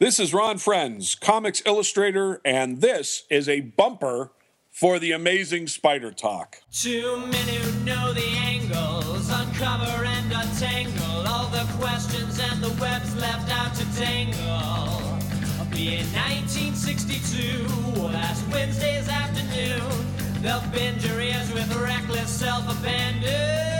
This is Ron Frenz, comics illustrator, and this is a bumper for the amazing Spider Talk. Who know the angles, uncover and untangle all the questions and the webs left out to. Be in 1962, last Wednesday's afternoon, they'll bend your ears with reckless self-abandon.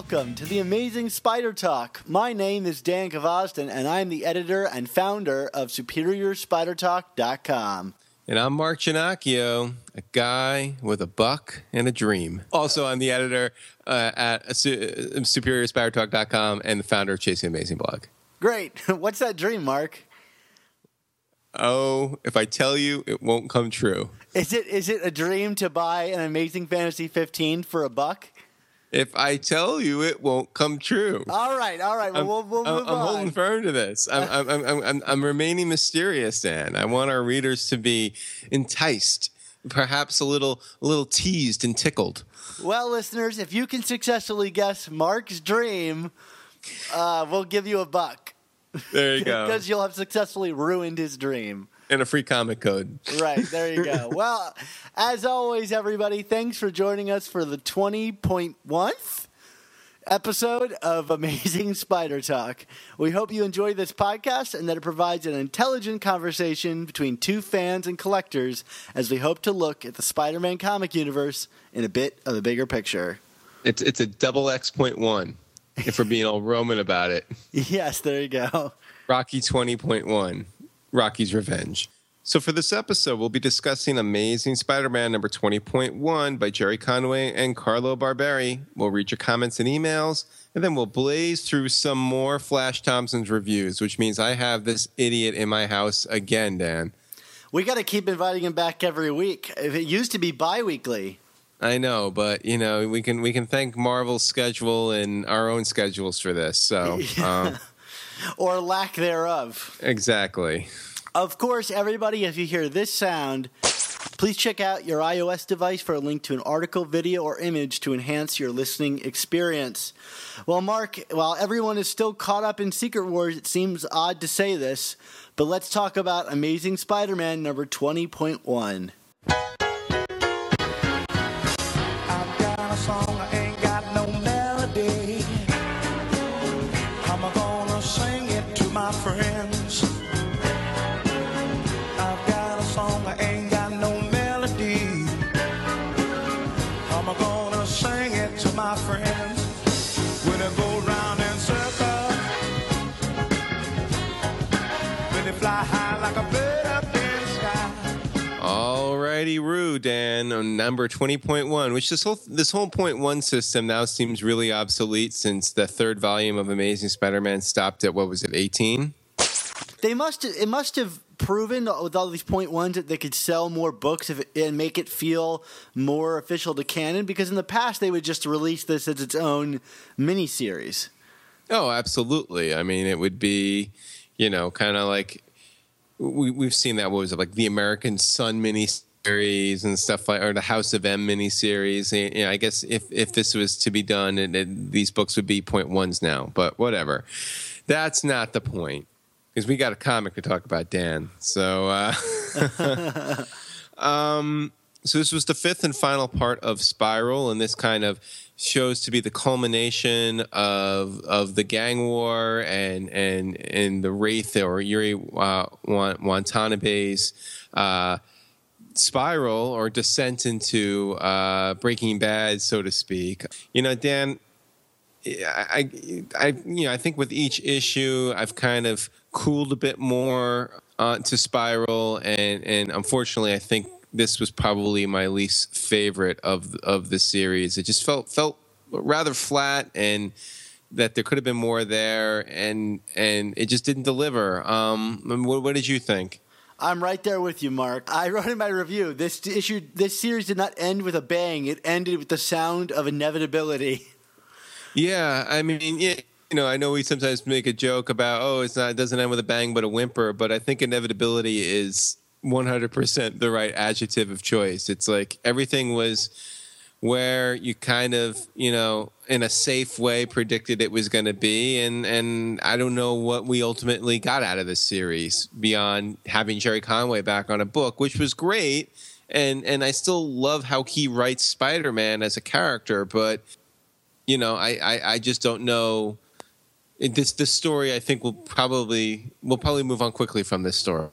welcome to the Amazing Spider Talk. My name is Dan Gvozden and I'm the editor and founder of SuperiorSpiderTalk.com. And I'm Mark Ginocchio, a guy with a buck and a dream. Also, I'm the editor uh, at Su- uh, SuperiorSpiderTalk.com and the founder of Chasing Amazing Blog. Great. What's that dream, Mark? Oh, if I tell you, it won't come true. Is it is it a dream to buy an Amazing Fantasy 15 for a buck? If I tell you, it won't come true. All right, all right. Well, I'm, we'll, we'll I'm- move I'm on. holding firm to this. I'm, I'm, I'm, I'm, I'm, I'm remaining mysterious, Dan. I want our readers to be enticed, perhaps a little, a little teased and tickled. Well, listeners, if you can successfully guess Mark's dream, uh, we'll give you a buck There you go. because you'll have successfully ruined his dream. And a free comic code. Right, there you go. well, as always, everybody, thanks for joining us for the 20.1th episode of Amazing Spider Talk. We hope you enjoy this podcast and that it provides an intelligent conversation between two fans and collectors as we hope to look at the Spider Man comic universe in a bit of a bigger picture. It's it's a double X point one. If we're being all Roman about it, Yes, there you go. Rocky twenty point one, Rocky's Revenge. So for this episode, we'll be discussing Amazing Spider-Man number twenty point one by Gerry Conway and Carlo Barberi. We'll read your comments and emails, and then we'll blaze through some more Flash Thompson's reviews, which means I have this idiot in my house again, Dan. We got to keep inviting him back every week. If It used to be bi weekly. I know, but you know we can we can thank Marvel's schedule and our own schedules for this. So um, Or lack thereof. exactly. Of course, everybody, if you hear this sound, please check out your iOS device for a link to an article, video, or image to enhance your listening experience. Well, Mark, while everyone is still caught up in Secret Wars, it seems odd to say this, but let's talk about Amazing Spider Man number 20.1. Dan, on number twenty point one. Which this whole this whole point one system now seems really obsolete since the third volume of Amazing Spider-Man stopped at what was it, eighteen? They must it must have proven with all these point ones that they could sell more books if it, and make it feel more official to canon because in the past they would just release this as its own miniseries. Oh, absolutely. I mean, it would be, you know, kind of like we we've seen that. What was it like the American Son miniseries and stuff like, or the House of M miniseries? And, you know, I guess if if this was to be done, it, these books would be point ones now. But whatever, that's not the point because we got a comic to talk about, Dan. So. Uh, Um, so this was the fifth and final part of Spiral, and this kind of shows to be the culmination of of the gang war and and and the Wraith or Yuri uh, uh, spiral or descent into uh, Breaking Bad, so to speak. You know, Dan, I, I, you know, I think with each issue, I've kind of cooled a bit more uh, to Spiral, and and unfortunately, I think this was probably my least favorite of of the series. It just felt felt rather flat and that there could have been more there, and and it just didn't deliver. Um, what, what did you think? I'm right there with you, Mark. I wrote in my review this issue, this series did not end with a bang. It ended with the sound of inevitability. Yeah, I mean, yeah, you know, I know we sometimes make a joke about, oh, it's not, it doesn't end with a bang, but a whimper. But I think inevitability is 100% the right adjective of choice. It's like everything was where you kind of, you know, in a safe way predicted it was going to be. And, and I don't know what we ultimately got out of this series beyond having Gerry Conway back on a book, which was great. And, and I still love how he writes Spider Man as a character, but you know, I, I, I just don't know. This this story, I think, will probably will probably move on quickly from this story.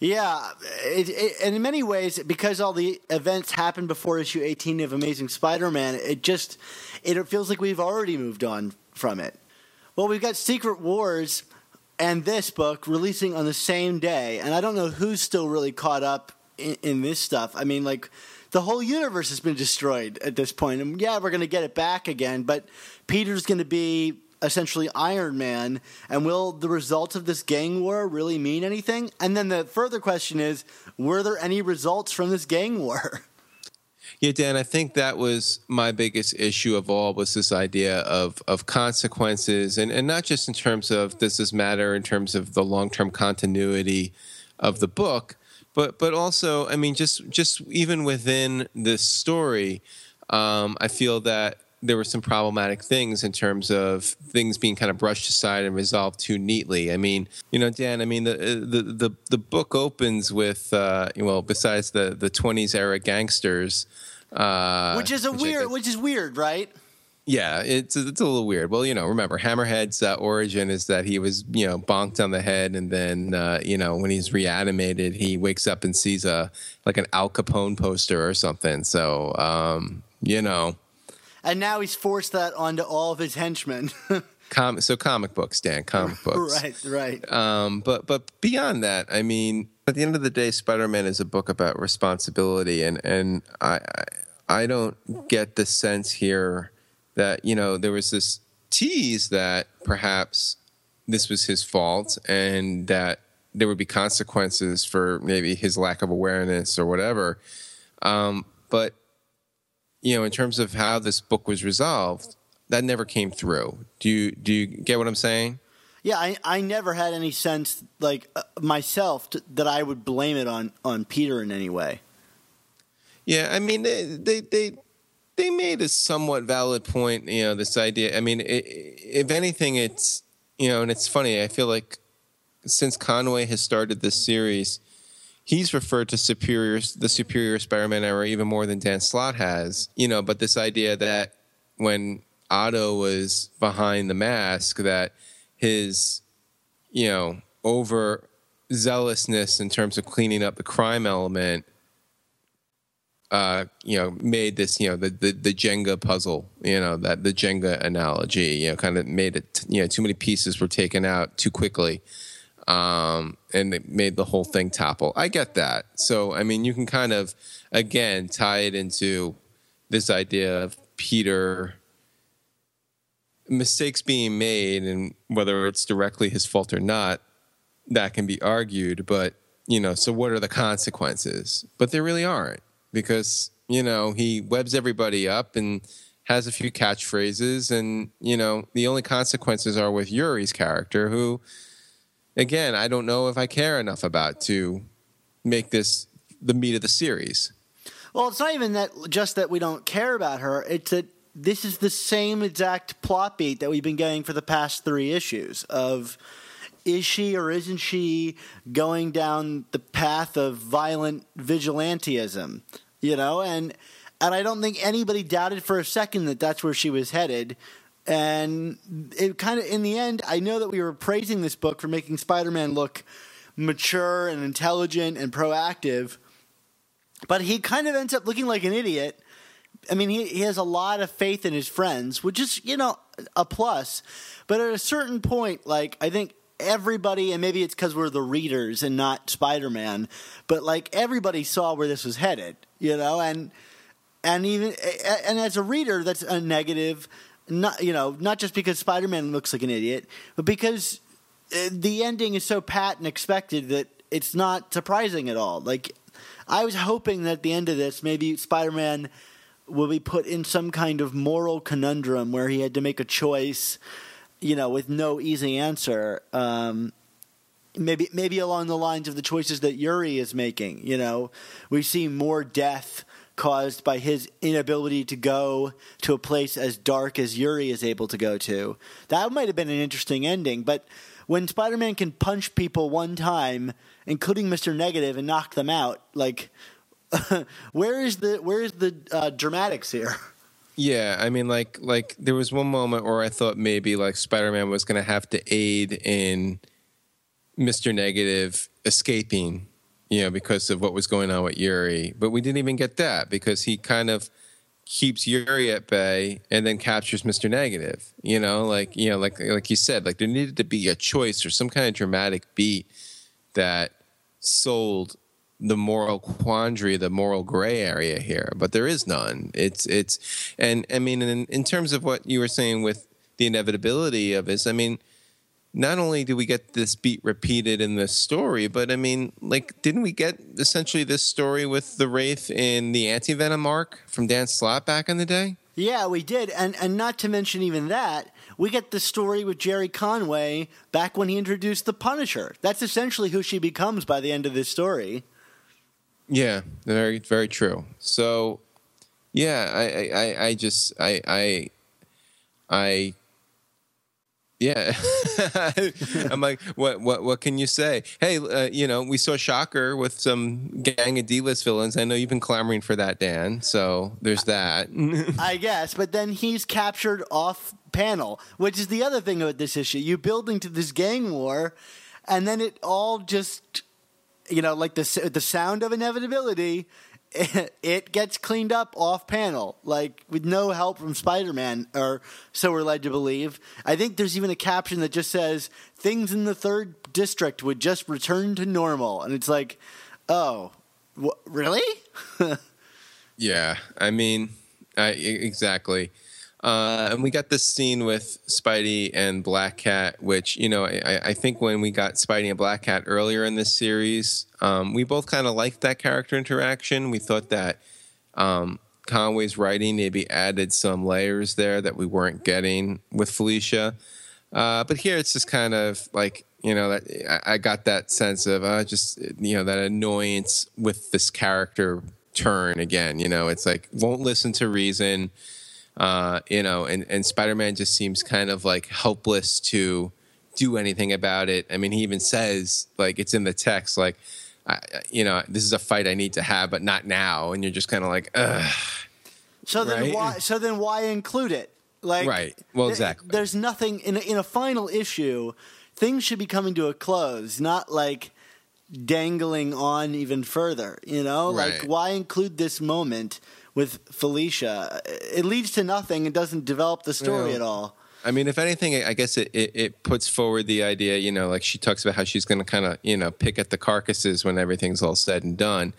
Yeah, it, it, and in many ways, because all the events happened before issue 18 of Amazing Spider-Man, it just it feels like we've already moved on from it. Well, we've got Secret Wars and this book releasing on the same day, and I don't know who's still really caught up in, in this stuff. I mean, like the whole universe has been destroyed at this point, and yeah, we're going to get it back again, but Peter's going to be essentially Iron Man. And will the results of this gang war really mean anything? And then the further question is were there any results from this gang war? Yeah, Dan, I think that was my biggest issue of all was this idea of of consequences and, and not just in terms of does this matter in terms of the long term continuity of the book, but but also, I mean, just just even within this story, um, I feel that there were some problematic things in terms of things being kind of brushed aside and resolved too neatly. I mean, you know, Dan. I mean, the the the, the book opens with uh, well, besides the the twenties era gangsters, uh, which is a which weird, guess- which is weird, right? yeah, it's it's a little weird. Well, you know, remember Hammerhead's uh, origin is that he was you know bonked on the head, and then uh, you know when he's reanimated, he wakes up and sees a like an Al Capone poster or something. So um, you know, And now he's forced that onto all of his henchmen. com- so comic books, Dan, comic books, right, right. Um, but but beyond that, I mean, at the end of the day, Spider Man is a book about responsibility, and and I I, I don't get the sense here that you know there was this tease that perhaps this was his fault and that there would be consequences for maybe his lack of awareness or whatever. Um, but you know, in terms of how this book was resolved, that never came through. Do you do you get what I'm saying? Yeah, I, I never had any sense, like uh, myself, t- that I would blame it on, on Peter in any way. Yeah, I mean they they they, they made a somewhat valid point. You know, this idea. I mean, i if anything, it's you know, and it's funny. I feel like since Conway has started this series, he's referred to superior the superior Spider-Man era even more than Dan Slott has. You know, but this idea that when Otto was behind the mask, that his you know over zealousness in terms of cleaning up the crime element uh, you know, made this, you know, the, the, the Jenga puzzle, you know, that the Jenga analogy, you know, kind of made it, you know, too many pieces were taken out too quickly. Um, and it made the whole thing topple. I get that. So, I mean, you can kind of, again, tie it into this idea of Peter mistakes being made and whether it's directly his fault or not, that can be argued. But, you know, so what are the consequences? But there really aren't because you know he webs everybody up and has a few catchphrases and you know the only consequences are with Yuri's character who again I don't know if I care enough about to make this the meat of the series. Well, it's not even that just that we don't care about her. It's that this is the same exact plot beat that we've been getting for the past three issues of is she or isn't she going down the path of violent vigilantism? You know, and and I don't think anybody doubted for a second that that's where she was headed. And it kind of, in the end, I know that we were praising this book for making Spider-Man look mature and intelligent and proactive, but he kind of ends up looking like an idiot. I mean, he, he has a lot of faith in his friends, which is, you know, a plus. But at a certain point, like, I think everybody, and maybe it's because we're the readers and not Spider Man, but like everybody saw where this was headed, you know, and and even and as a reader, that's a negative. Not you know not just because Spider-Man looks like an idiot, but because uh, the ending is so pat and expected that it's not surprising at all. Like I was hoping that at the end of this, maybe Spider-Man will be put in some kind of moral conundrum where he had to make a choice, you know, with no easy answer. Um, maybe maybe along the lines of the choices that Yuri is making. You know, we see more death caused by his inability to go to a place as dark as Yuri is able to go to. That might have been an interesting ending, but when Spider-Man can punch people one time, including Mr. Negative, and knock them out, like where is the where is the uh, dramatics here? Yeah, I mean, like, like there was one moment where I thought maybe like Spider-Man was going to have to aid in Mister Negative escaping, you know, because of what was going on with Yuri. But we didn't even get that because he kind of keeps Yuri at bay and then captures Mister Negative. You know, like you know, like like you said, like there needed to be a choice or some kind of dramatic beat that sold the moral quandary, the moral gray area here, but there is none. It's it's, and I mean, in, in terms of what you were saying with the inevitability of this, I mean, not only do we get this beat repeated in this story, but I mean, like, didn't we get essentially this story with the Wraith in the Anti Venom arc from Dan Slott back in the day? Yeah, we did, and and not to mention even that, we get the story with Gerry Conway back when he introduced the Punisher. That's essentially who she becomes by the end of this story. Yeah, very very true. So, yeah, I I, I, I just I I I yeah, I'm like, what, what, what can you say? Hey, uh, you know, we saw Shocker with some gang of D-list villains. I know you've been clamoring for that, Dan. So there's that. I guess, but then he's captured off panel, which is the other thing about this issue. You build into this gang war, and then it all just, you know, like the the sound of inevitability. It gets cleaned up off panel, like with no help from Spider Man, or so we're led to believe. I think there's even a caption that just says, Things in the third district would just return to normal. And it's like, oh, wh- really? yeah, I mean, I, exactly. Uh, and we got this scene with Spidey and Black Cat, which you know I, I think when we got Spidey and Black Cat earlier in this series, um, we both kind of liked that character interaction. We thought that um, Conway's writing maybe added some layers there that we weren't getting with Felicia. Uh, but here it's just kind of like you know that I, got that sense of uh, just you know that annoyance with this character turn again. You know, it's like won't listen to reason uh, you know, and, and Spider Man just seems kind of like helpless to do anything about it. I mean, he even says, like, it's in the text, like, I, you know, this is a fight I need to have, but not now. And you're just kind of like, ugh. So then Right. why? So then why include it? Like, Right. Well, th- exactly. There's nothing in a, in a final issue. Things should be coming to a close, not like dangling on even further. You know, like why include this moment with Felicia? It leads to nothing. It doesn't develop the story Yeah. at all. I mean, if anything, I guess it, it, it puts forward the idea, you know, like she talks about how she's going to kind of, you know, pick at the carcasses when everything's all said and done.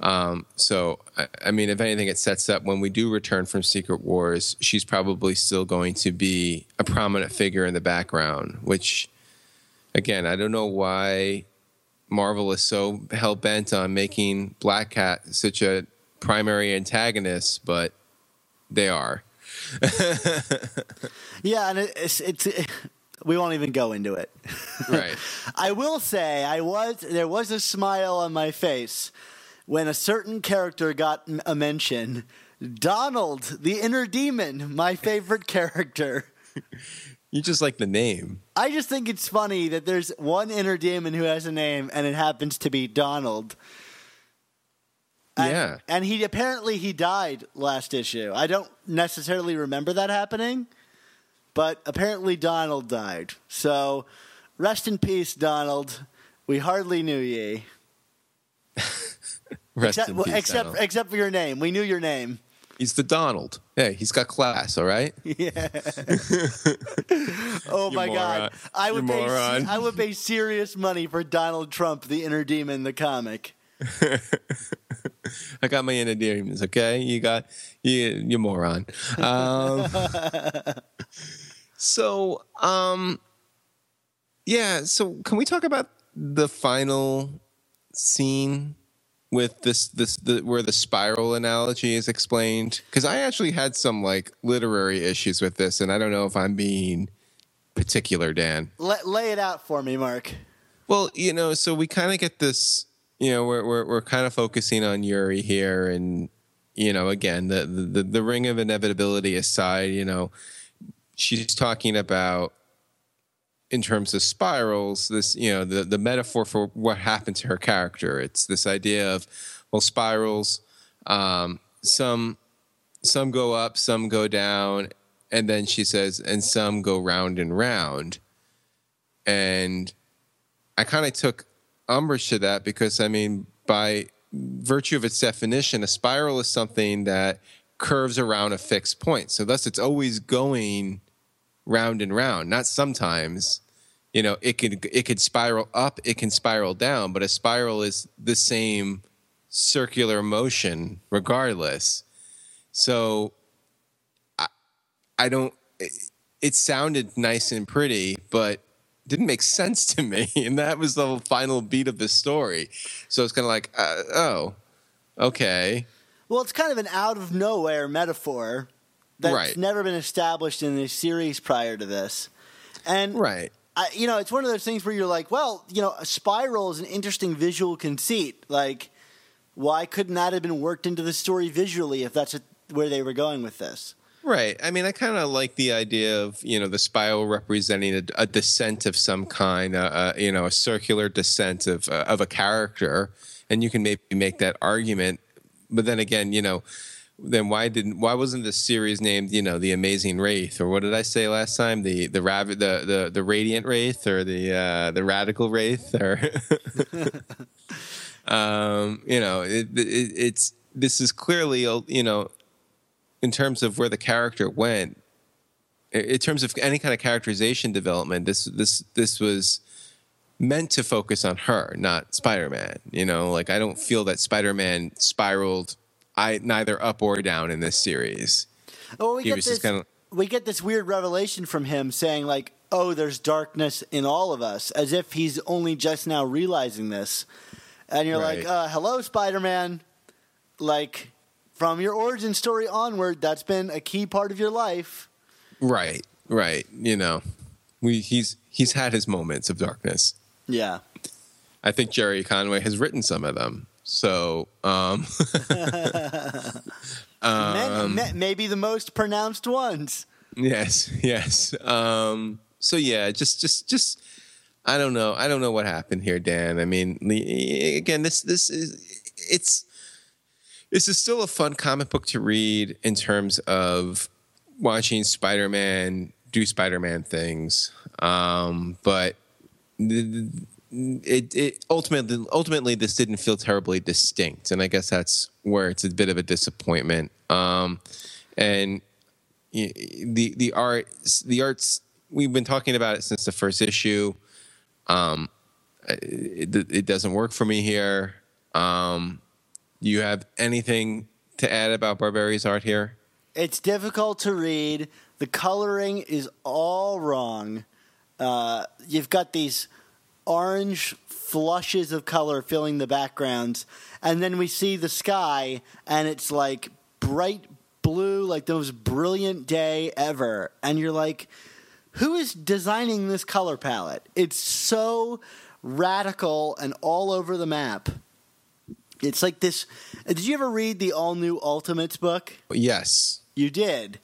Um, so, I, I mean, if anything, it sets up when we do return from Secret Wars, she's probably still going to be a prominent figure in the background, which, again, I don't know why Marvel is so hell bent on making Black Cat such a primary antagonists, but they are. Yeah, and it, it's it's. we won't even go into it. Right. I will say I was there was a smile on my face when a certain character got a mention. Donald, the inner demon, my favorite character. You just like the name. I just think it's funny that there's one inner demon who has a name and it happens to be Donald. And, Yeah. And he apparently he died last issue. I don't necessarily remember that happening, but apparently Donald died. So rest in peace, Donald. We hardly knew ye. Rest Except, in peace, except, Donald. except for your name. We knew your name. He's the Donald. Hey, he's got class, all right? Yeah. Oh my moron. god. I would You pay moron. I would pay serious money for Donald Trump, the inner demon, the comic. I got my inner demons. Okay, you got you, you moron. Um, so, um, yeah. So, can we talk about the final scene with this this the, where the spiral analogy is explained? Because I actually had some like literary issues with this, and I don't know if I'm being particular, Dan. Let, lay it out for me, Mark. Well, you know, so we kind of get this. You know, we're we're we're kind of focusing on Yuri here, and you know, again, the the the ring of inevitability aside, you know, she's talking about in terms of spirals this you know the the metaphor for what happened to her character. It's this idea of well spirals um, some some go up some go down and then she says and some go round and round. And i kind of took umbrage to that because i mean by virtue of its definition a spiral is something that curves around a fixed point. So thus it's always going round and round not sometimes. You know it could it could spiral up it can spiral down but a spiral is the same circular motion regardless. So i i don't it, it sounded nice and pretty but didn't make sense to me and that was the final beat of the story so it's kind of like uh, oh okay Well, it's kind of an out of nowhere metaphor that's Right. never been established in the series prior to this. And right I, you know, it's one of those things where you're like, well, you know, a spiral is an interesting visual conceit. Like, why couldn't that have been worked into the story visually if that's where they were going with this? Right. I mean, I kind of like the idea of you know the spiral representing a, a descent of some kind, uh, uh, you know, a circular descent of uh, of a character, and you can maybe make that argument. But then again, you know, then why didn't why wasn't the series named you know the Amazing Wraith or what did I say last time the the rav- the the the Radiant Wraith or the uh, the Radical Wraith or um, you know it, it, it's this is clearly a- you know in terms of where the character went, in terms of any kind of characterization development, this this this was meant to focus on her, not Spider-Man. You know, like I don't feel that Spider-Man spiraled I neither up or down in this series. Oh, we He get this. kinda- We get this weird revelation from him saying, like, "Oh, there's darkness in all of us," as if he's only just now realizing this. And you're like, uh, "Hello, Spider-Man." Like, from your origin story onward, that's been a key part of your life. Right, right. You know, we he's he's had his moments of darkness. Yeah. I think Gerry Conway has written some of them. So, um, Many- ma- maybe the most pronounced ones. Yes, yes. Um, so yeah, just, just, just. I don't know. I don't know what happened here, Dan. I mean, again, this, this is, it's, this is still a fun comic book to read in terms of watching Spider-Man do Spider-Man things. Um, but it, it ultimately, ultimately, this didn't feel terribly distinct, and I guess that's where it's a bit of a disappointment. Um, and the the art the arts we've been talking about it since the first issue um it, it doesn't work for me here um you have anything to add about Barberi's art here It's difficult to read. The coloring is all wrong. Uh, you've got these orange flushes of color filling the backgrounds, and then we see the sky, and it's like bright blue, like the most brilliant day ever. And you're like, who is designing this color palette? It's so radical and all over the map. It's like this. Did you ever read the all new Ultimates book? yes You did.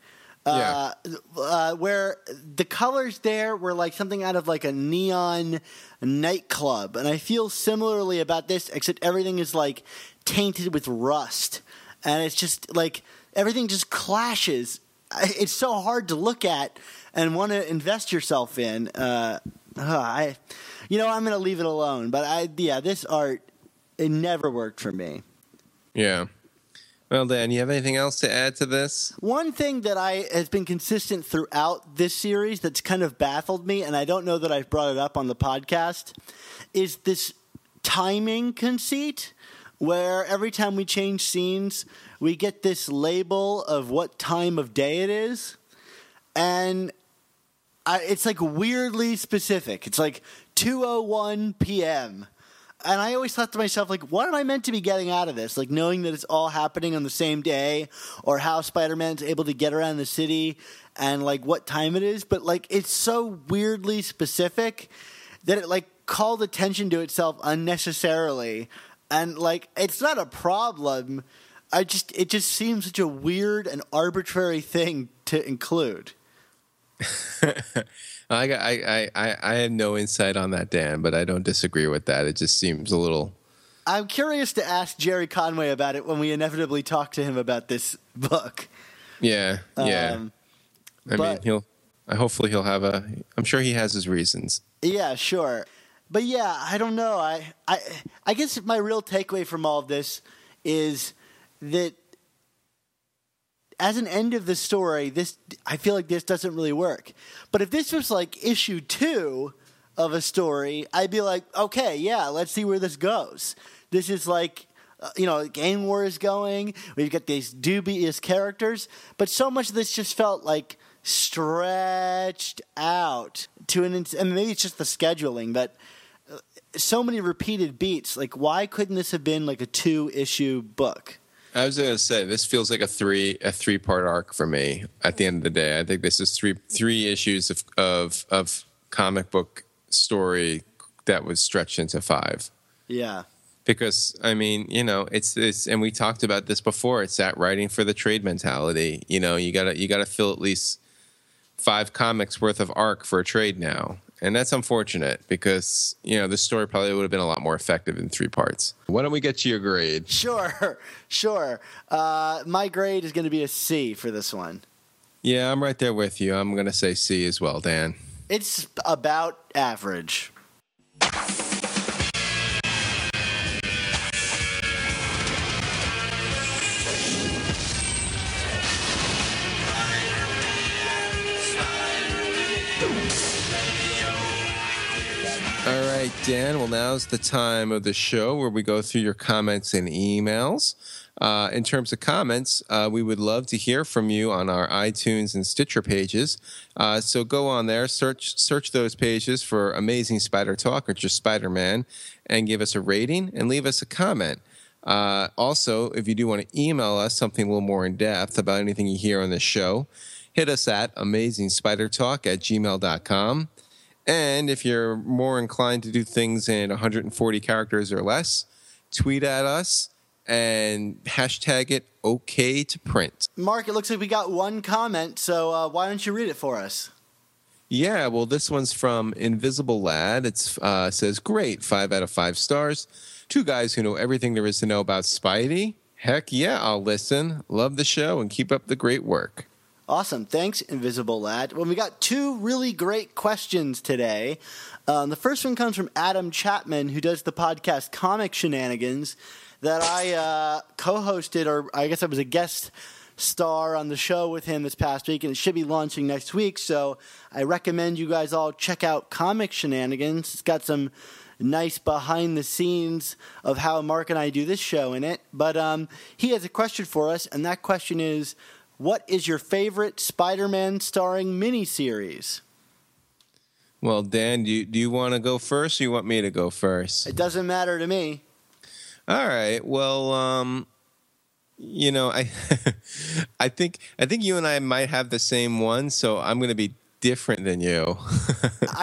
Uh, uh, where the colors there were like something out of like a neon nightclub. And I feel similarly about this, except everything is like tainted with rust. And it's just like everything just clashes. It's so hard to look at and want to invest yourself in. Uh, uh, I, you know, I'm going to leave it alone. But I, yeah, this art, it never worked for me. yeah well dan you have anything else to add to this One thing that I has been consistent throughout this series that's kind of baffled me, and I don't know that I've brought it up on the podcast, is this timing conceit where every time we change scenes, we get this label of what time of day it is, and I, it's like weirdly specific. It's like 2:01 p.m. And I always thought to myself, like, what am I meant to be getting out of this? Like, knowing that it's all happening on the same day, or how Spider Man's able to get around the city, and like what time it is. But like, it's so weirdly specific that it like called attention to itself unnecessarily. And like, it's not a problem. I just, it just seems such a weird and arbitrary thing to include. I, got- I, I, I, had no insight on that, Dan, but I don't disagree with that. It just seems a little. I'm curious to ask Gerry Conway about it when we inevitably talk to him about this book. Yeah, yeah. Um, I mean, he'll. I hopefully he'll have a. I'm sure he has his reasons. Yeah, sure. But yeah, I don't know. I, I, I guess my real takeaway from all of this is that as an end of the story, this I feel like this doesn't really work. But if this was like issue two of a story, I'd be like, okay, yeah, let's see where this goes. This is like. Uh, you know, Game War is going. We've got these dubious characters, but so much of this just felt like stretched out to an. ins- And maybe it's just the scheduling, but uh, so many repeated beats. Like, why couldn't this have been like a two issue book? I was gonna say this feels like a three a three part arc for me. At the end of the day, I think this is three three issues of of of comic book story that was stretched into five. Yeah. Because I mean, you know, it's it's and we talked about this before. It's that writing for the trade mentality. You know, you gotta you gotta fill at least five comics worth of arc for a trade now. And that's unfortunate because, you know, the story probably would have been a lot more effective in three parts. Why don't we get to your grade? Sure, sure. Uh, my grade is going to be a C for this one. Yeah, I'm right there with you. I'm going to say C as well, Dan. It's about average. Right, Dan. Well, now's the time of the show where we go through your comments and emails. Uh, in terms of comments, uh, we would love to hear from you on our iTunes and Stitcher pages. Uh, so go on there, search search those pages for Amazing Spider Talk or just Spider Man, and give us a rating and leave us a comment. Uh, also, if you do want to email us something a little more in depth about anything you hear on this show, hit us at amazingspidertalk at gmail.com. And if you're more inclined to do things in 140 characters or less, tweet at us and hashtag it okay to print. Mark, it looks like we got one comment, so uh, why don't you read it for us? Yeah, well, this one's from Invisible Lad. It uh, says, Great, five out of five stars. Two guys who know everything there is to know about Spidey. Heck yeah, I'll listen. Love the show and keep up the great work. Awesome. Thanks, Invisible Lad. Well, we got two really great questions today. Um, the first one comes from Adam Chapman, who does the podcast Comic Shenanigans, that I uh, co hosted, or I guess I was a guest star on the show with him this past week, and it should be launching next week. So I recommend you guys all check out Comic Shenanigans. It's got some nice behind the scenes of how Mark and I do this show in it. But um, he has a question for us, and that question is What is your favorite Spider Man starring miniseries? Well, Dan, do you, do you want to go first or you want me to go first? It doesn't matter to me. All right. Well, um, you know, I, I think I think you and I might have the same one, so I'm going to be different than you.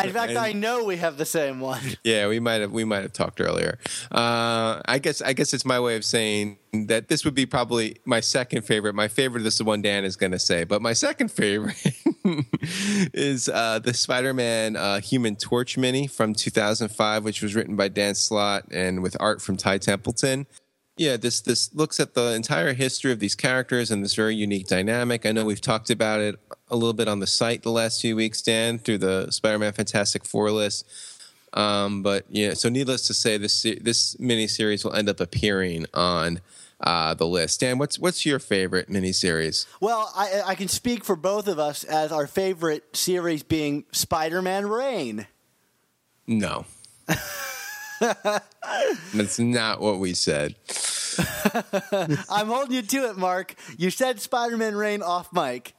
In fact, I know we have the same one. yeah, we might have we might have talked earlier. Uh, I guess I guess it's my way of saying that this would be probably my second favorite. My favorite is the one Dan is going to say, but my second favorite is uh, the Spider-Man uh, Human Torch mini from 2005, which was written by Dan Slott and with art from Ty Templeton. Yeah, this this looks at the entire history of these characters and this very unique dynamic. I know we've talked about it a little bit on the site the last few weeks, Dan, through the Spider-Man Fantastic Four list. Um, but yeah, so needless to say, this this miniseries will end up appearing on uh, the list. Dan, what's what's your favorite miniseries? Well, I, I can speak for both of us as our favorite series being Spider Man Reign. No, that's not what we said. I'm holding you to it, Mark. You said Spider-Man Reign off mic.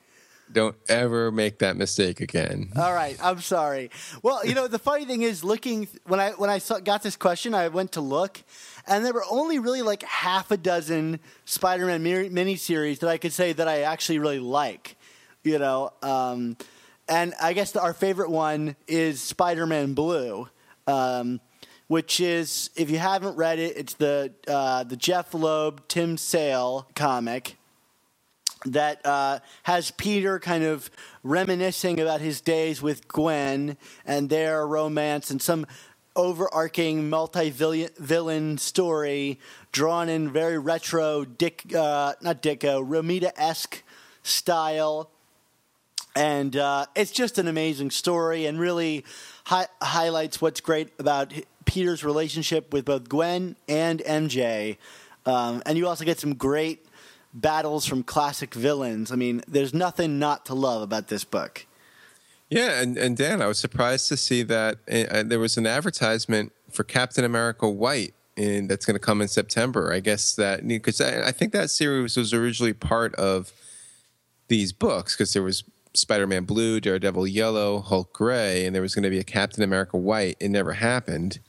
Don't ever make that mistake again. All right, I'm sorry. Well, you know, the funny thing is, looking when I when I saw, got this question, I went to look, and there were only really like half a dozen Spider-Man mini- miniseries that I could say that I actually really like. You know, um, and I guess the, our favorite one is Spider-Man Blue. Um, which is, if you haven't read it, it's the uh, the Jeph Loeb Tim Sale comic that uh, has Peter kind of reminiscing about his days with Gwen and their romance and some overarching multi-villain story drawn in very retro Dick, uh, not Ditko, Romita-esque style. And uh, it's just an amazing story and really hi- highlights what's great about Peter's relationship with both Gwen and MJ. Um, and you also get some great battles from classic villains. I mean, there's nothing not to love about this book. Yeah, and, and Dan, I was surprised to see that uh, there was an advertisement for Captain America White in, that's going to come in September. I guess that because I, I think that series was originally part of these books because there was Spider-Man Blue, Daredevil Yellow, Hulk Gray, and there was going to be a Captain America White. It never happened.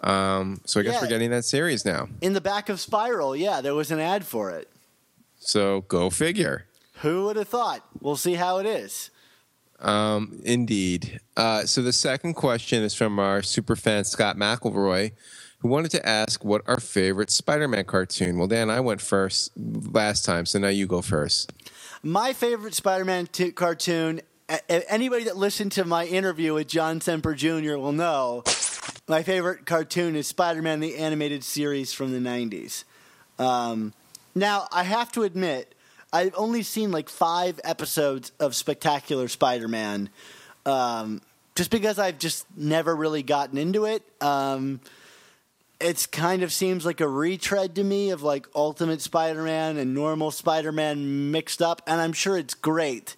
Um, so I guess Yeah. we're getting that series now. In the back of Spiral, yeah, there was an ad for it. So go figure. Who would have thought? We'll see how it is. Um, indeed. Uh, so the second question is from our super fan Scott McElroy, who wanted to ask what our favorite Spider-Man cartoon. Well, Dan, I went first last time, so now you go first. My favorite Spider-Man t- cartoon. a- Anybody that listened to my interview with John Semper Jr. will know my favorite cartoon is Spider-Man the animated series from the '90s. Um, now, I have to admit, I've only seen like five episodes of Spectacular Spider-Man, um, just because I've just never really gotten into it. Um, it's kind of seems like a retread to me of like Ultimate Spider-Man and normal Spider-Man mixed up, and I'm sure it's great,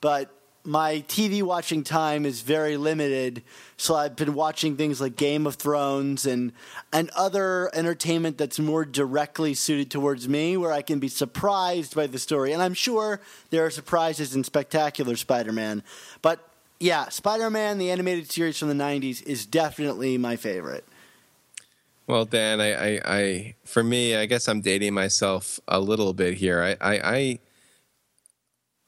but my TV watching time is very limited, so I've been watching things like Game of Thrones and and other entertainment that's more directly suited towards me, where I can be surprised by the story. And I'm sure there are surprises in Spectacular Spider-Man, but yeah, Spider-Man the animated series from the '90s is definitely my favorite. Well, Dan, I, I, I, for me, I guess I'm dating myself a little bit here. I, I, I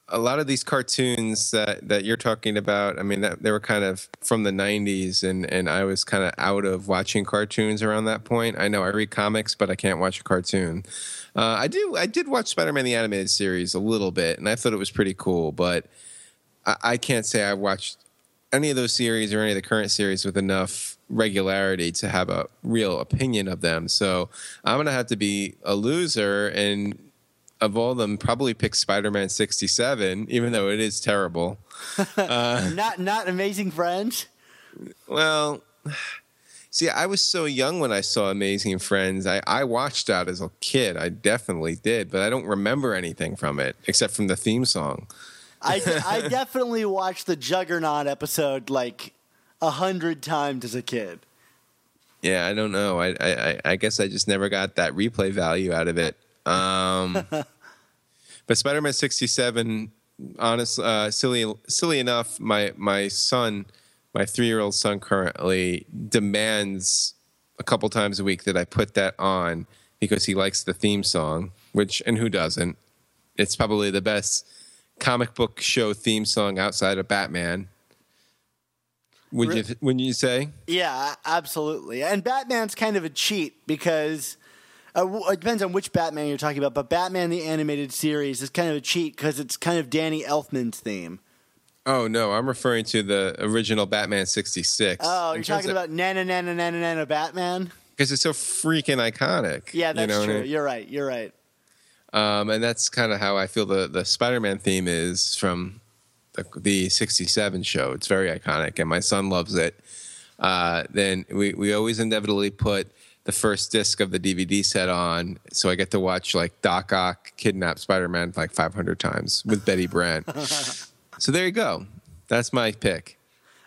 a lot of these cartoons that, that you're talking about, I mean, that, they were kind of from the 90s, and, and I was kind of out of watching cartoons around that point. I know I read comics, but I can't watch a cartoon. Uh, I do. I did watch Spider-Man the animated series a little bit, and I thought it was pretty cool. But I, I can't say I watched any of those series or any of the current series with enough regularity to have a real opinion of them. So I'm gonna have to be a loser and of all of them probably pick Spider-Man 67, even though it is terrible. Uh, not not Amazing Friends. Well, see, I was so young when I saw Amazing Friends. I, I watched that as a kid. I definitely did, but I don't remember anything from it except from the theme song. I, I definitely watched the Juggernaut episode like a hundred times as a kid. Yeah, I don't know. I I- I guess I just never got that replay value out of it. Um, but Spider-Man '67, honestly, uh, silly, silly enough, my my son, my three-year-old son, currently demands a couple times a week that I put that on because he likes the theme song. Which and who doesn't? It's probably the best comic book show theme song outside of Batman. Would you would you say? Yeah, absolutely. And Batman's kind of a cheat because uh, it depends on which Batman you're talking about. But Batman the animated series is kind of a cheat because it's kind of Danny Elfman's theme. Oh no, I'm referring to the original Batman '66. Oh, you're talking about Nana Nana Nana Nana Batman? because it's so freaking iconic. Yeah, you that's know what I true. mean? You're right. You're right. Um, and that's kind of how I feel the the Spider-Man theme is from the, the '67 show. It's very iconic, and my son loves it. Uh, then we we always inevitably put the first disc of the DVD set on, so I get to watch like Doc Ock kidnap Spider-Man like 500 times with Betty Brant. so there you go. That's my pick.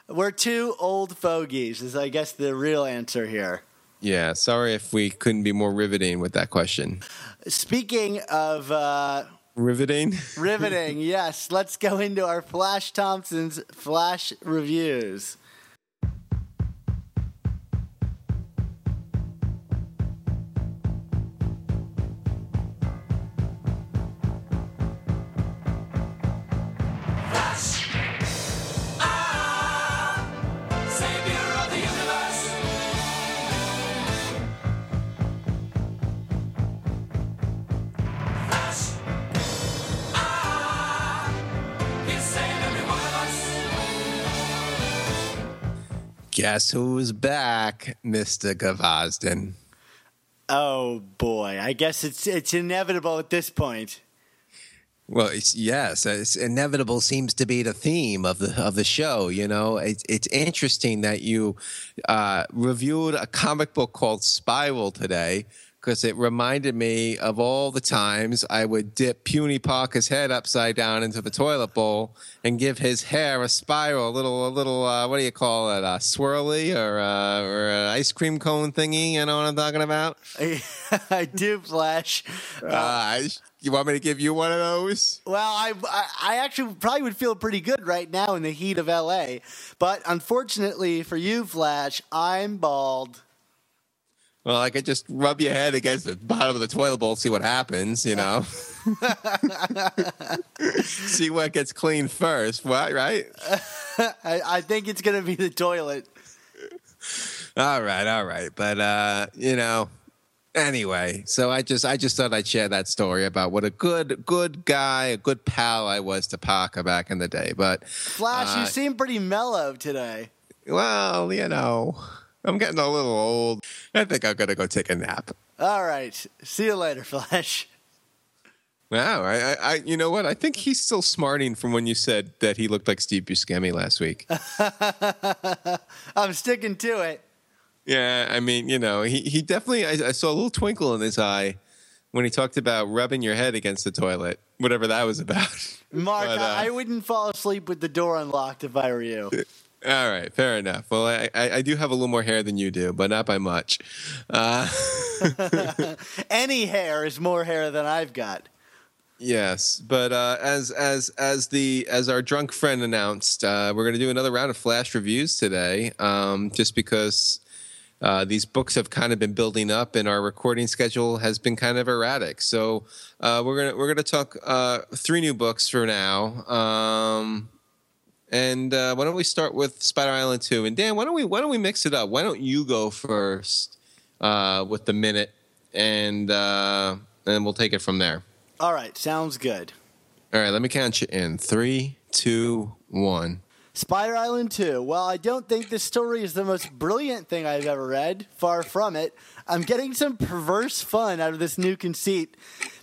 We're two old fogies, is I guess the real answer here. Yeah, sorry if we couldn't be more riveting with that question. Speaking of uh, Riveting? riveting, yes, let's go into our Flash Thompson's Flash reviews. Guess who's back, Mr. Gvozden? Oh boy, I guess it's it's inevitable at this point. Well, it's, yes, it's inevitable seems to be the theme of the of the show. You know, it's it's interesting that you uh, reviewed a comic book called Spiral today because it reminded me of all the times I would dip Puny Parker's head upside down into the toilet bowl and give his hair a spiral, a little a little uh, what do you call it, a swirly or uh, or an ice cream cone thingy. You know what I'm talking about? I do, Flash. Uh, you want me to give you one of those? Well, I, I I actually probably would feel pretty good right now in the heat of LA, but unfortunately for you, Flash, I'm bald. Well, I could just rub your head against the bottom of the toilet bowl, see what happens, you know. see what gets clean first, what, right? I, I think it's gonna be the toilet. All right, all right. But uh, you know, anyway, so I just I just thought I'd share that story about what a good good guy, a good pal I was to Parker back in the day. But Flash, Uh, you seem pretty mellow today. well, you know, I'm getting a little old. I think I'm gonna go take a nap. All right, see you later, Flash. Wow, I, I, you know what? I think he's still smarting from when you said that he looked like Steve Buscemi last week. I'm sticking to it. yeah, I mean, you know, he, he definitely. I, I saw a little twinkle in his eye when he talked about rubbing your head against the toilet, whatever that was about. Mark, But, uh, I wouldn't fall asleep with the door unlocked if I were you. All right, fair enough. Well, I, I, I do have a little more hair than you do, but not by much. Uh, Any hair is more hair than I've got. Yes, but uh, as as as the as our drunk friend announced, uh, we're going to do another round of flash reviews today. Um, just because uh, these books have kind of been building up, and our recording schedule has been kind of erratic. So uh, we're gonna we're gonna talk uh, three new books for now. Um, and uh, why don't we start with Spider Island two? And Dan, why don't we why don't we mix it up? Why don't you go first uh, with the minute, and uh, and we'll take it from there. All right, sounds good. All right, let me count you in. Three, two, one. Spider Island 2. Well, I don't think this story is the most brilliant thing I've ever read. Far from it. I'm getting some perverse fun out of this new conceit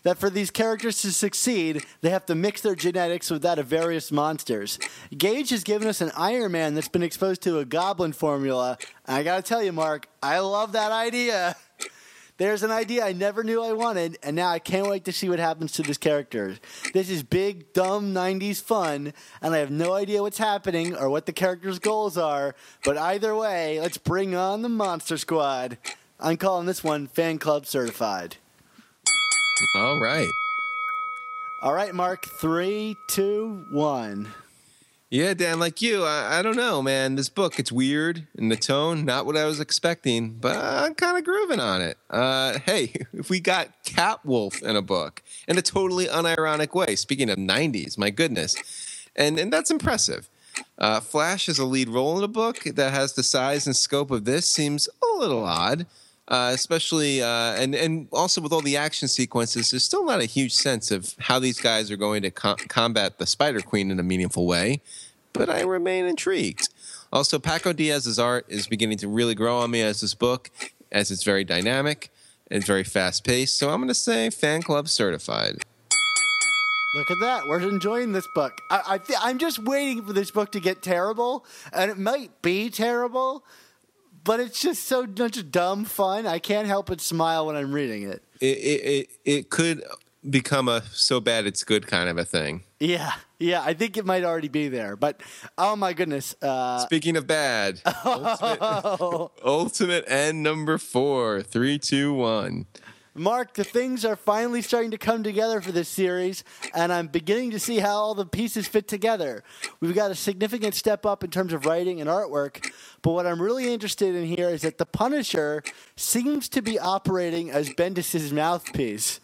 that for these characters to succeed, they have to mix their genetics with that of various monsters. Gage has given us an Iron Man that's been exposed to a goblin formula. I gotta tell you, Mark, I love that idea. There's an idea I never knew I wanted, and now I can't wait to see what happens to this character. This is big, dumb 90s fun, and I have no idea what's happening or what the character's goals are, but either way, let's bring on the Monster Squad. I'm calling this one Fan Club Certified. All right. All right, Mark, three, two, one. Yeah, Dan, like you, I, I don't know, man. This book, it's weird in the tone, not what I was expecting, but I'm kind of grooving on it. Uh, hey, if we got Capwolf in a book in a totally unironic way, speaking of 90s, my goodness. And, and that's impressive. Uh, Flash is a lead role in a book that has the size and scope of this seems a little odd. Uh, especially uh, and and also with all the action sequences, there's still not a huge sense of how these guys are going to com- combat the Spider Queen in a meaningful way. But I remain intrigued. Also, Paco Diaz's art is beginning to really grow on me as this book, as it's very dynamic and very fast paced. So I'm going to say fan club certified. Look at that. We're enjoying this book. I, I I'm just waiting for this book to get terrible, and it might be terrible, but it's just so much dumb fun. I can't help but smile when I'm reading it. It it it, it could become a so bad it's good kind of a thing. Yeah, yeah, I think it might already be there. But oh my goodness, uh, Speaking of bad, ultimate, Ultimate End number four, three, two, one. Mark, the things are finally starting to come together for this series, and I'm beginning to see how all the pieces fit together. We've got a significant step up in terms of writing and artwork, but what I'm really interested in here is that the Punisher seems to be operating as Bendis' mouthpiece.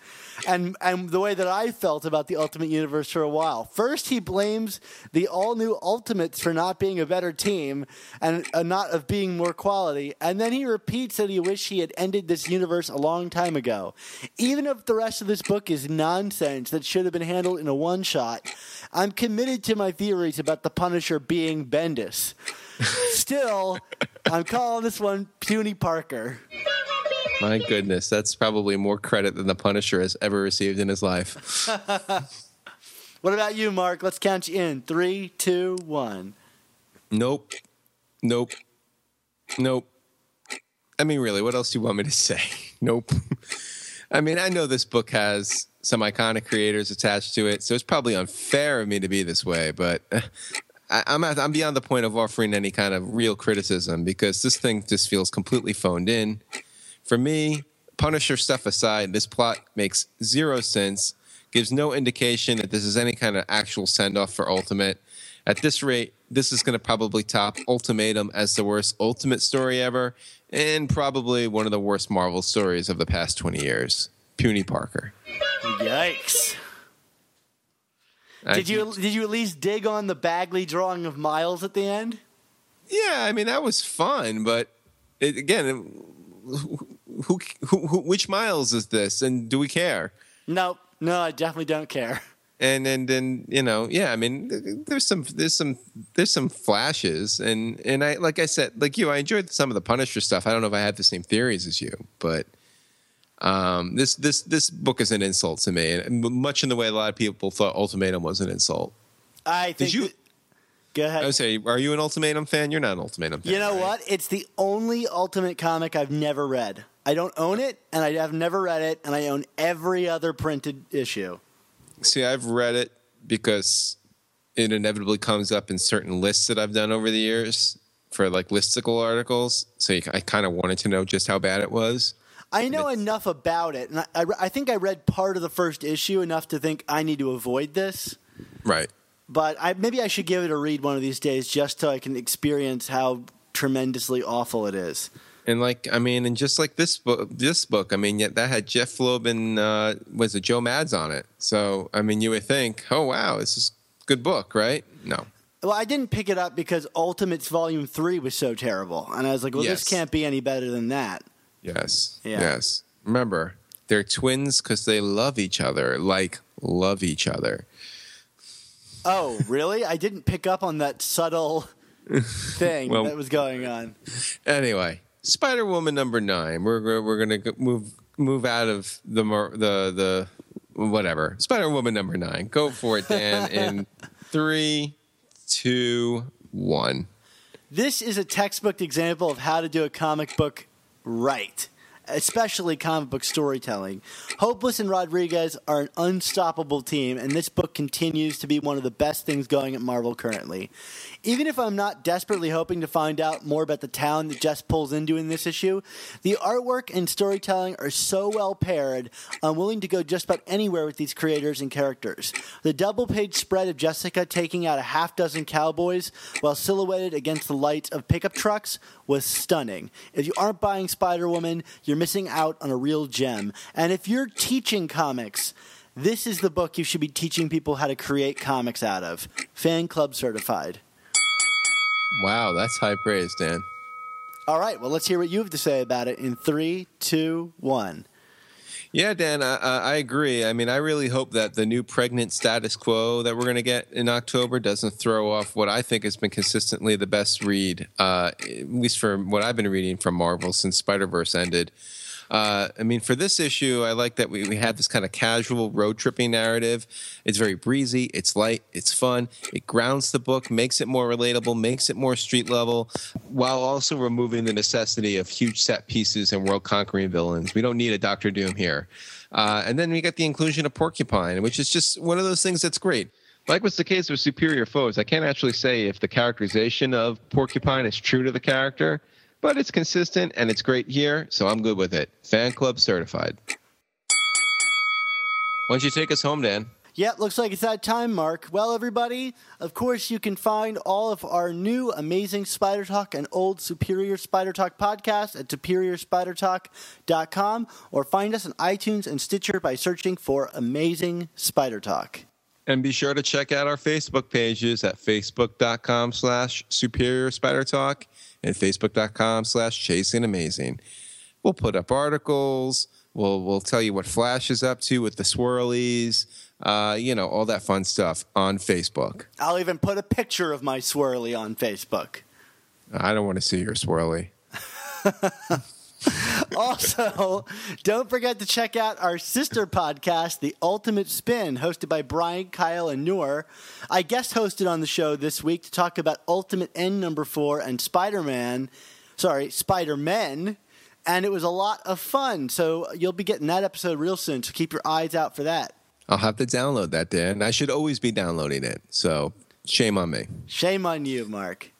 And, and the way that I felt about the Ultimate Universe for a while. First, he blames the all new Ultimates for not being a better team and uh, not of being more quality. And then he repeats that he wished he had ended this universe a long time ago. Even if the rest of this book is nonsense that should have been handled in a one shot, I'm committed to my theories about the Punisher being Bendis. Still, I'm calling this one Puny Parker. My goodness, that's probably more credit than the Punisher has ever received in his life. What about you, Mark? Let's count you in. Three, two, one. Nope. Nope. Nope. I mean, really, what else do you want me to say? Nope. I mean, I know this book has some iconic creators attached to it, so it's probably unfair of me to be this way, but uh, I'm, at, I'm beyond the point of offering any kind of real criticism because this thing just feels completely phoned in. For me, Punisher stuff aside, this plot makes zero sense, gives no indication that this is any kind of actual send off for Ultimate. At this rate, this is going to probably top Ultimatum as the worst Ultimate story ever, and probably one of the worst Marvel stories of the past 20 years. Puny Parker. Yikes. I- Did you did you at least dig on the Bagley drawing of Miles at the end? Yeah, I mean that was fun, but it, again, it, who, who, who, which Miles is this, and do we care? No, No, I definitely don't care. and and then you know yeah i mean there's some there's some there's some flashes and and i like i said like you i enjoyed some of the punisher stuff i don't know if i had the same theories as you but um this this this book is an insult to me and much in the way a lot of people thought ultimatum was an insult I think. you- that- Go ahead. i say are you an ultimatum fan you're not an ultimatum fan You know right? what? It's the only Ultimate comic I've never read. I don't own it, and I have never read it, and I own every other printed issue. see i've read it because it inevitably comes up in certain lists that i've done over the years for like listicle articles so you, i kind of wanted to know just how bad it was I know enough about it, and I, I, I think I read part of the first issue enough to think I need to avoid this. right But I, maybe I should give it a read one of these days just so I can experience how tremendously awful it is. And like, I mean, and just like this book, this book, I mean, yet that had Jeph Loeb and uh, was it Joe Mads on it? So, I mean, you would think, oh wow, this is a good book, right? No, Well, I didn't pick it up because Ultimates Volume 3 was so terrible. And I was like, well, Yes. this can't be any better than that. yes, Yeah. yes. Remember, they're twins because they love each other, like love each other. Oh, really? I didn't pick up on that subtle thing Well- that was going on. Anyway, Spider Woman number nine. We're we're, gonna move move out of the the the whatever. Spider Woman number nine. Go for it, Dan. in three, two, one. This is a textbook example of how to do a comic book right, especially comic book storytelling. Hopeless and Rodriguez are an unstoppable team, and this book continues to be one of the best things going at Marvel currently. Even if I'm not desperately hoping to find out more about the town that Jess pulls into in this issue, the artwork and storytelling are so well paired, I'm willing to go just about anywhere with these creators and characters. The double page spread of Jessica taking out a half dozen cowboys while silhouetted against the lights of pickup trucks was stunning. If you aren't buying Spider Woman, you're missing out on a real gem. And if you're teaching comics, this is the book you should be teaching people how to create comics out of. Fan club certified. Wow, that's high praise, Dan. All right, well, let's hear what you have to say about it in three, two, one. Yeah, Dan, I, I agree. I mean, I really hope that the new pregnant status quo that we're going to get in October doesn't throw off what I think has been consistently the best read, uh, at least for what I've been reading from Marvel since Spider Verse ended. Uh, I mean, for this issue, I like that we, we have this kind of casual road tripping narrative. It's very breezy, it's light, it's fun. It grounds the book, makes it more relatable, makes it more street level, while also removing the necessity of huge set pieces and world conquering villains. We don't need a Doctor Doom here. Uh, and then we get the inclusion of Porcupine, which is just one of those things that's great. Like was the case with Superior Foes, I can't actually say if the characterization of Porcupine is true to the character, but it's consistent and it's great here, so I'm good with it. Fan club certified. Why don't you take us home, Dan? Yep, looks like it's that time, Mark. Well, everybody, of course, you can find all of our new amazing Spider Talk and old Superior Spider Talk podcasts at superiorspidertalk.com or find us on iTunes and Stitcher by searching for Amazing Spider Talk. And be sure to check out our Facebook pages at facebook.com slash superior spider talk and facebook.com slash chasing amazing. We'll put up articles. We'll, we'll tell you what Flash is up to with the swirlies, uh, you know, all that fun stuff on Facebook. I'll even put a picture of my swirly on Facebook. I don't want to see your swirly. also, don't forget to check out our sister podcast, The Ultimate Spin, hosted by Brian, Kyle, and Noor. I guest hosted on the show this week to talk about Ultimate End number four and Spider Man, sorry, Spider Men, and it was a lot of fun. So you'll be getting that episode real soon, so keep your eyes out for that. I'll have to download that, Dan. I should always be downloading it. So shame on me. Shame on you, Mark.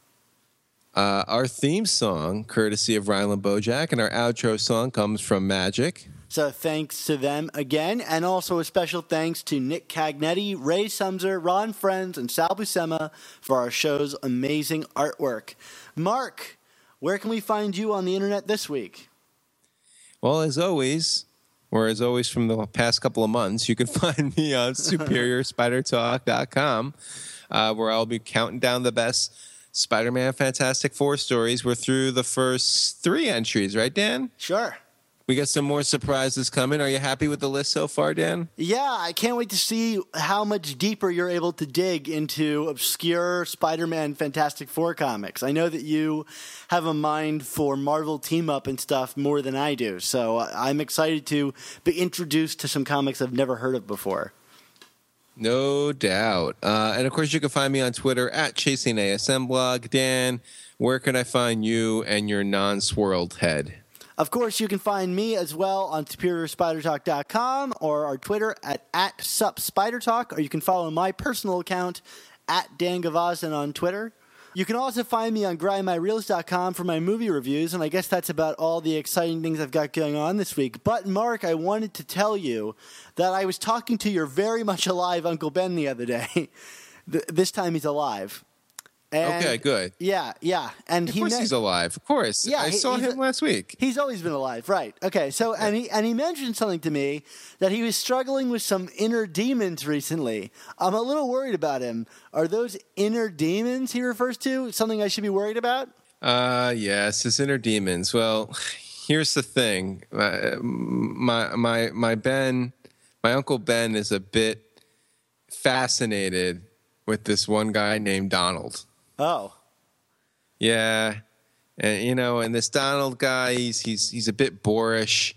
Uh, our theme song, courtesy of Rylan Bojack, and our outro song comes from Magic. So thanks to them again, and also a special thanks to Nick Cagnetti, Ray Sumser, Ron Frenz, and Sal Buscema for our show's amazing artwork. Mark, where can we find you on the internet this week? Well, as always, or as always from the past couple of months, you can find me on superiorspidertalk.com, uh, where I'll be counting down the best Spider-Man Fantastic Four stories. We're through the first three entries, right, Dan? Sure. We got some more surprises coming. Are you happy with the list so far, Dan? Yeah, I can't wait to see how much deeper you're able to dig into obscure Spider Man Fantastic Four comics. I know that you have a mind for Marvel team up and stuff more than I do, so I'm excited to be introduced to some comics I've never heard of before. No doubt. Uh, and of course, you can find me on Twitter at Chasing ASM Blog. Dan, where can I find you and your non swirled head? Of course, you can find me as well on superiorspidertalk.com or our Twitter at, at supspidertalk, or you can follow my personal account at Dan Gvozden on Twitter. You can also find me on grindmyreels.com for my movie reviews, and I guess that's about all the exciting things I've got going on this week. But, Mark, I wanted to tell you that I was talking to your very much alive Uncle Ben the other day. This time he's alive. And- okay, good. Yeah, yeah. And Of he course me- he's alive. Of course. Yeah, I he- saw him last week. He's always been alive, right? Okay, so and he and he mentioned something to me that he was struggling with some inner demons recently. I'm a little worried about him. Are those inner demons he refers to something I should be worried about? Uh, yes, his inner demons. Well, here's the thing. Uh, My my my Ben, my uncle Ben is a bit fascinated with this one guy named Donald. Oh, Yeah, and you know, and this Donald guy, he's he's he's a bit boorish.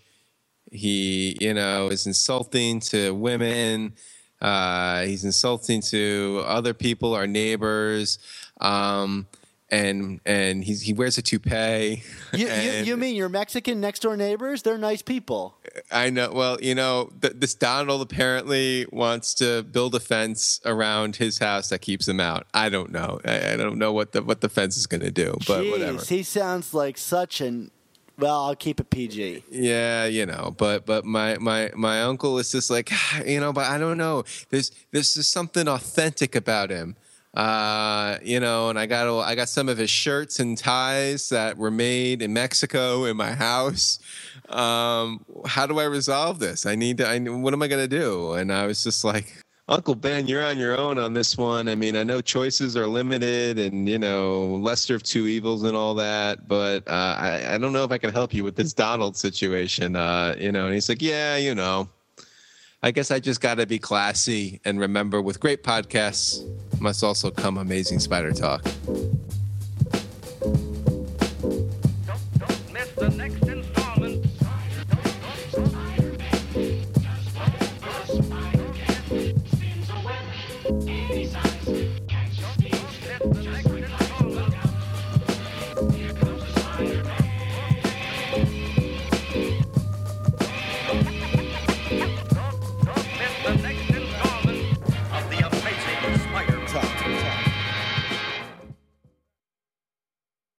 He, you know, is insulting to women. Uh, he's insulting to other people, our neighbors. Um, and and he's, he wears a toupee. you, you, you mean your Mexican next door neighbors? They're nice people. I know. Well, you know, th- this Donald apparently wants to build a fence around his house that keeps him out. I don't know. I, I don't know what the what the fence is going to do, but Jeez, whatever. he sounds like such an. Well, I'll keep it PG. Yeah, you know, but but my my my uncle is just like, you know, but I don't know. There's there's just something authentic about him. Uh, you know, and I got I got some of his shirts and ties that were made in Mexico in my house. Um, how do I resolve this? I need to. I, what am I gonna do? And I was just like, Uncle Ben, you're on your own on this one. I mean, I know choices are limited, and you know, lesser of two evils and all that. But uh, I, I don't know if I can help you with this Donald situation. Uh, you know, and he's like, yeah, you know. I guess I just got to be classy and remember with great podcasts must also come amazing spider talk.